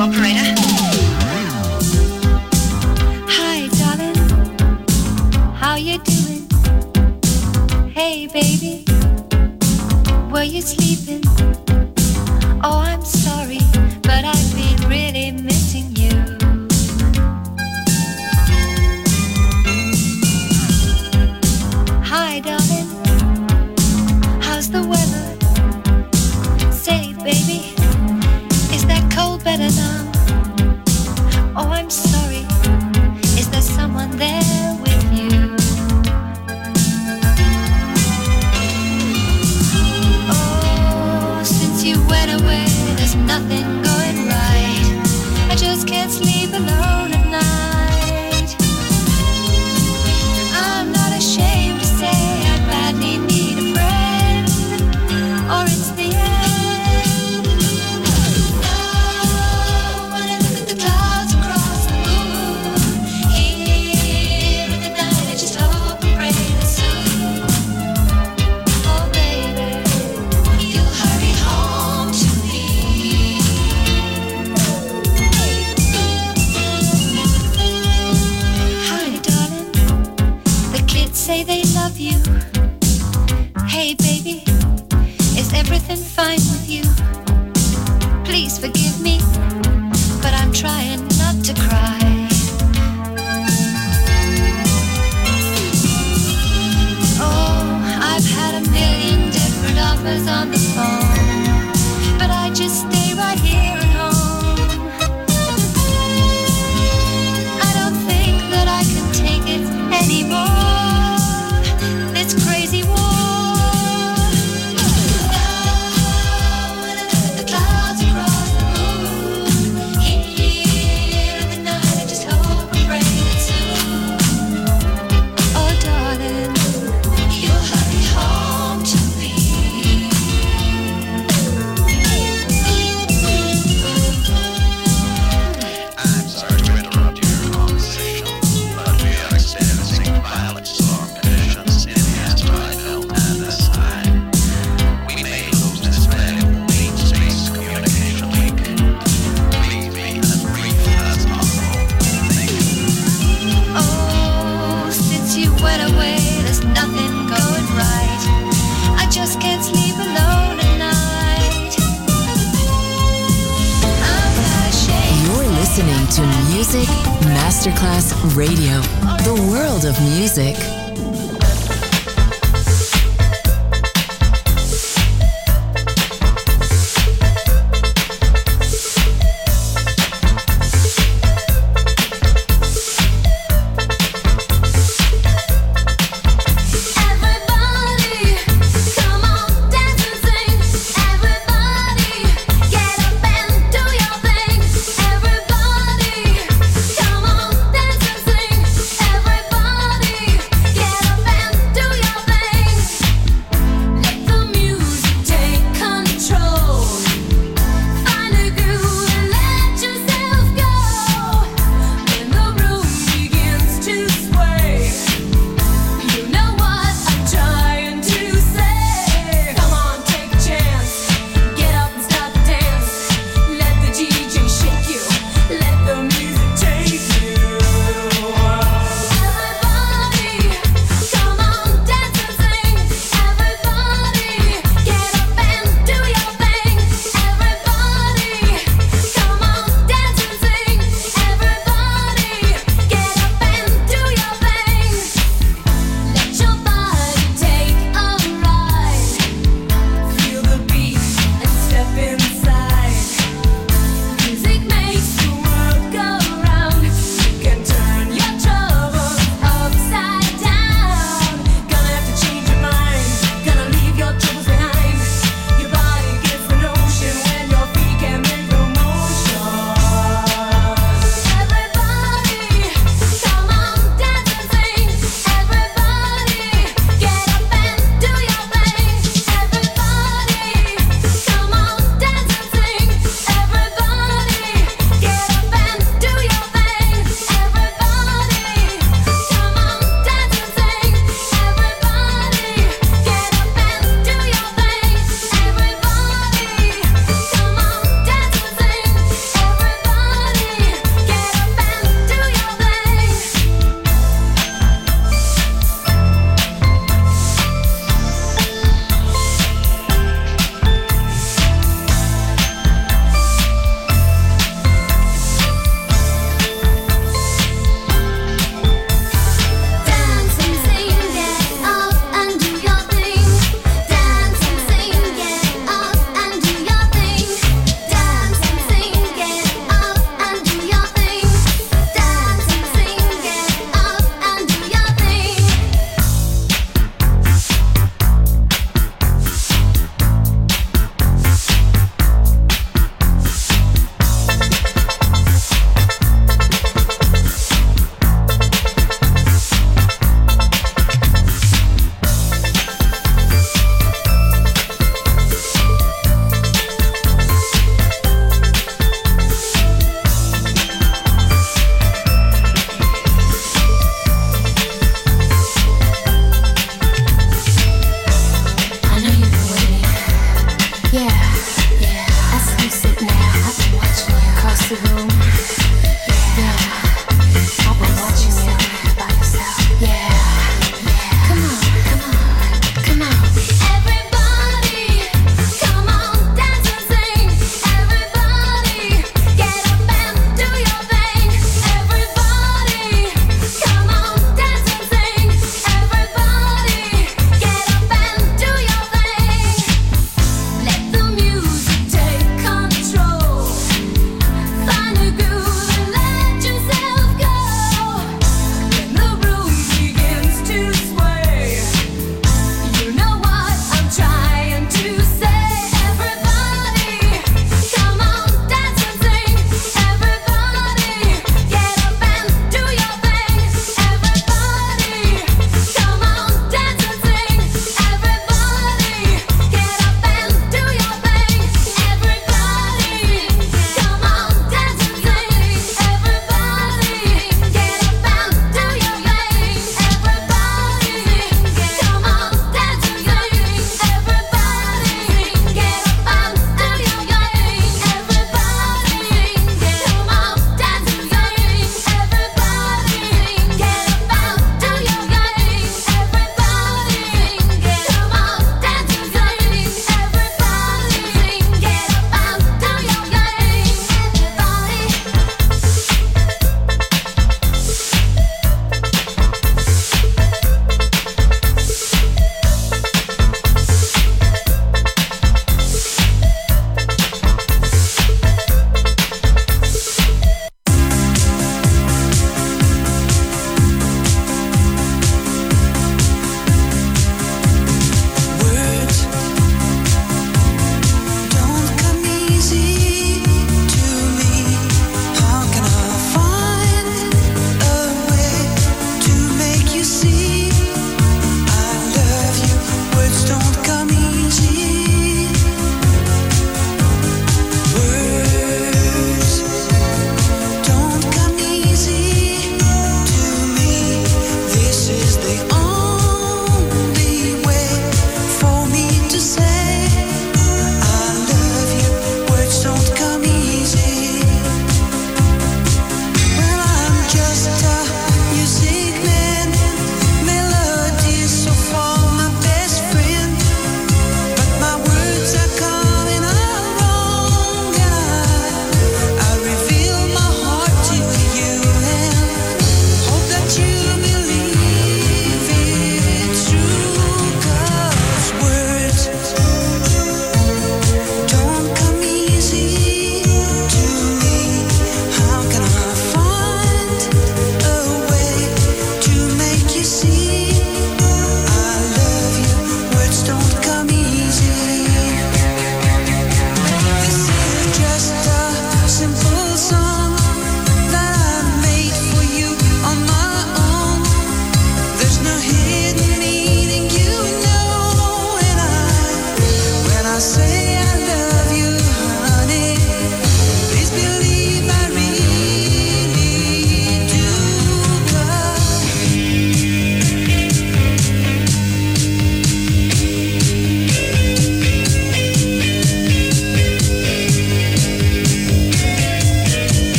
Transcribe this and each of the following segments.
operator. Hi, darling. How you doing? Hey, baby. Were you sleeping?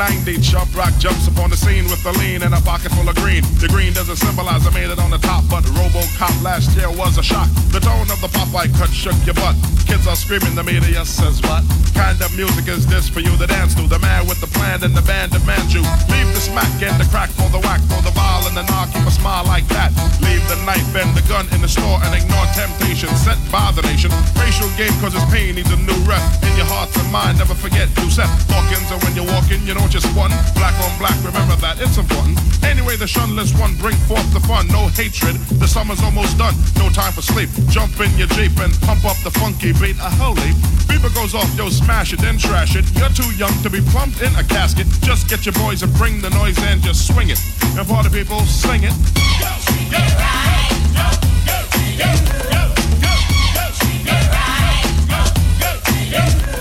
1990, Chubb Rock jumps upon the scene with a lean and a pocket full of green. The green doesn't symbolize I made it on the top, but RoboCop last year was a shock. The tone of the Popeye cut shook your butt. Kids are screaming, the media says what? Kind of music is this for you to dance to? The man with the plan and the band demands you. Leave the smack and the crack for the whack, for the ball and the knock, keep a smile like that. Leave the knife and the gun in the store and ignore temptation set by the nation. Racial game causes pain needs a new rep. In your hearts and mind, never forget Yusuf Hawkins. And when you're walking, you don't just one. Black on black, remember that, it's important. Anyway, the shunless one, bring forth the fun. No hatred, the summer's almost done. No time for sleep. Jump in your Jeep and pump up the funky beat. A holy beeper goes off, yo, smash it, then trash it. You're too young to be plumped in a casket. Just get your boys and bring the noise and just swing it. And party people, sing it. Kids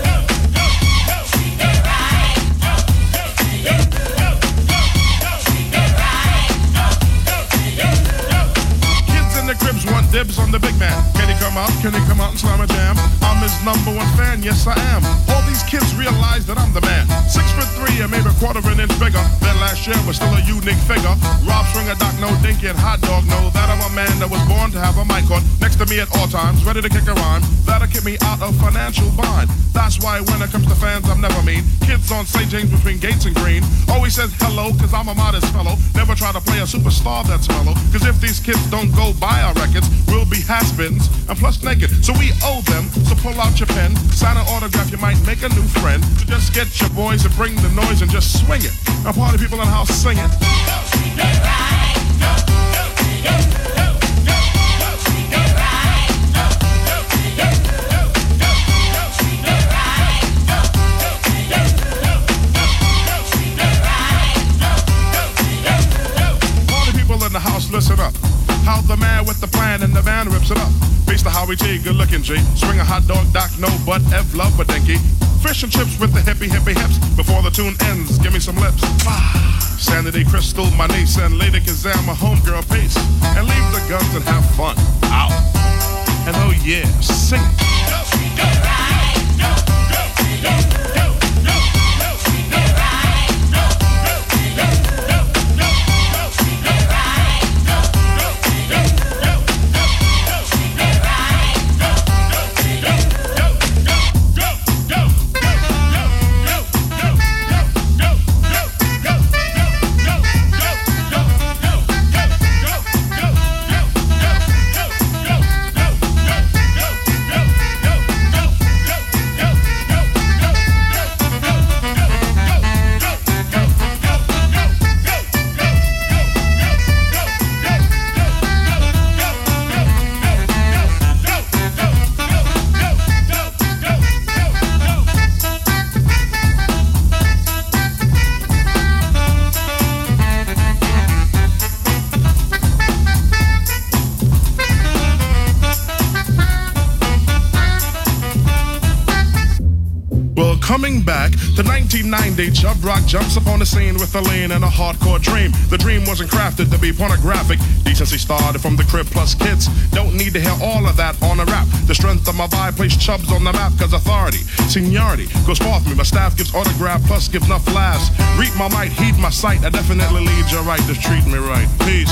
dibs on the big man. Can he come out? Can he come out and slam a jam? I'm his number one fan, yes I am. All these kids realize that I'm the man. Six foot three and maybe a quarter of an inch bigger than last year, but still a unique figure. Rob Stringer, Doc No Dinky, and Hot Dog know that I'm a man that was born to have a mic on next to me at all times, ready to kick a rhyme. That'll keep me out of financial bind. That's why when it comes to fans, I'm never mean. Kids on St. James between Gates and Green always says hello, cause I'm a modest fellow. Never try to play a superstar that's mellow. Cause if these kids don't go buy our records, we'll be has-beens and plus naked. So we owe them, so pull out your pen, sign an autograph, you might make a new friend. So just get your boys and bring the noise and just swing it. And party people in the house sing it. Party with the plan and the van rips it up. Face the Howie Tee, good looking G. Swing a hot dog, Doc, no butt, F love, but dinky. Fish and chips with the hippie hippie hips. Before the tune ends, give me some lips. Ah, Sanity Crystal, my niece, and Lady Kazam, my homegirl Pace. And leave the guns and have fun. Out. And oh yeah, sing it. back 1990. Chubb Rock jumps upon the scene with a lean and a hardcore dream. The dream wasn't crafted to be pornographic. Decency started from the crib plus kids. Don't need to hear all of that on a rap. The strength of my vibe placed Chubs on the map cause authority, seniority goes forth me. My staff gives autograph plus gives enough laughs. Read my might, heed my sight. I definitely lead you right. Just treat me right. Peace.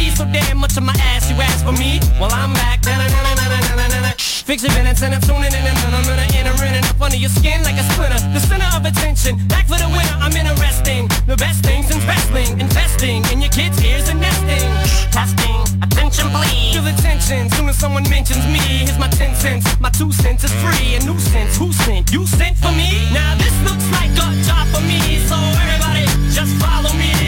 see so damn much of my ass. You ask for me? Well, I'm back. Na-na-na-na-na-na-na-na. Fix your minutes and I'm tuning in and I'm gonna enter in and up under your skin like a splinter. The center of attention, back for the winner. I'm interesting. The best things in wrestling, investing in your kids' ears and nesting. Testing, attention please. Feel the tension soon as someone mentions me. Here's my ten cents, my two cents is free. A nuisance, who sent? You sent for me? Now this looks like a job for me, so everybody just follow me.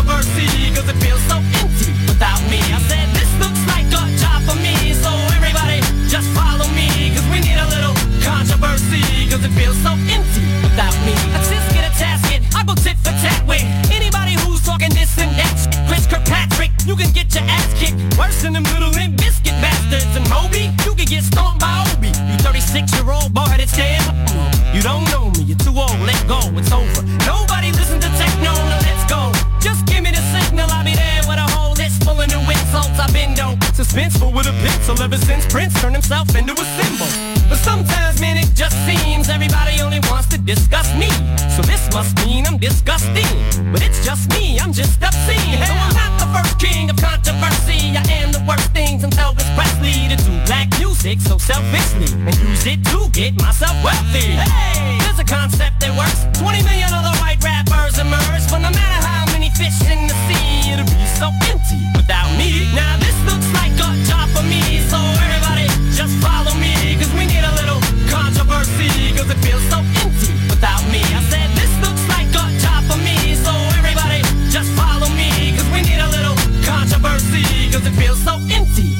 Controversy, cause it feels so empty without me. I said this looks like a job for me, so everybody just follow me. Cause we need a little controversy, cause it feels so empty without me. I just get a tasket, I go tit for tat with anybody who's talking this and that. Chris Kirkpatrick, you can get your ass kicked worse than them little Limp Bizkit bastards. And Moby, you can get stomped by Obie. You 36 year old boy that's damn. You don't know me, you're too old, let go, it's over. Nobody listen to techno, now though suspenseful with a pencil ever since Prince turned himself into a symbol. But sometimes, man, it just seems everybody only wants to discuss me. So this must mean I'm disgusting. But it's just me, I'm just obscene. So I'm not the first king of controversy. I am the worst things until Elvis Presley to do black basic, so selfishly, and use it to get myself wealthy. Hey, there's a concept that works. 20 million other white rappers emerge, but no matter how fish in the sea, it'll be so empty without me. Now this looks like a job for me, so everybody just follow me, cause we need a little controversy, cause it feels so empty without me. I said this looks like a job for me, so everybody just follow me, cause we need a little controversy, cause it feels so empty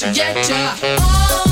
She's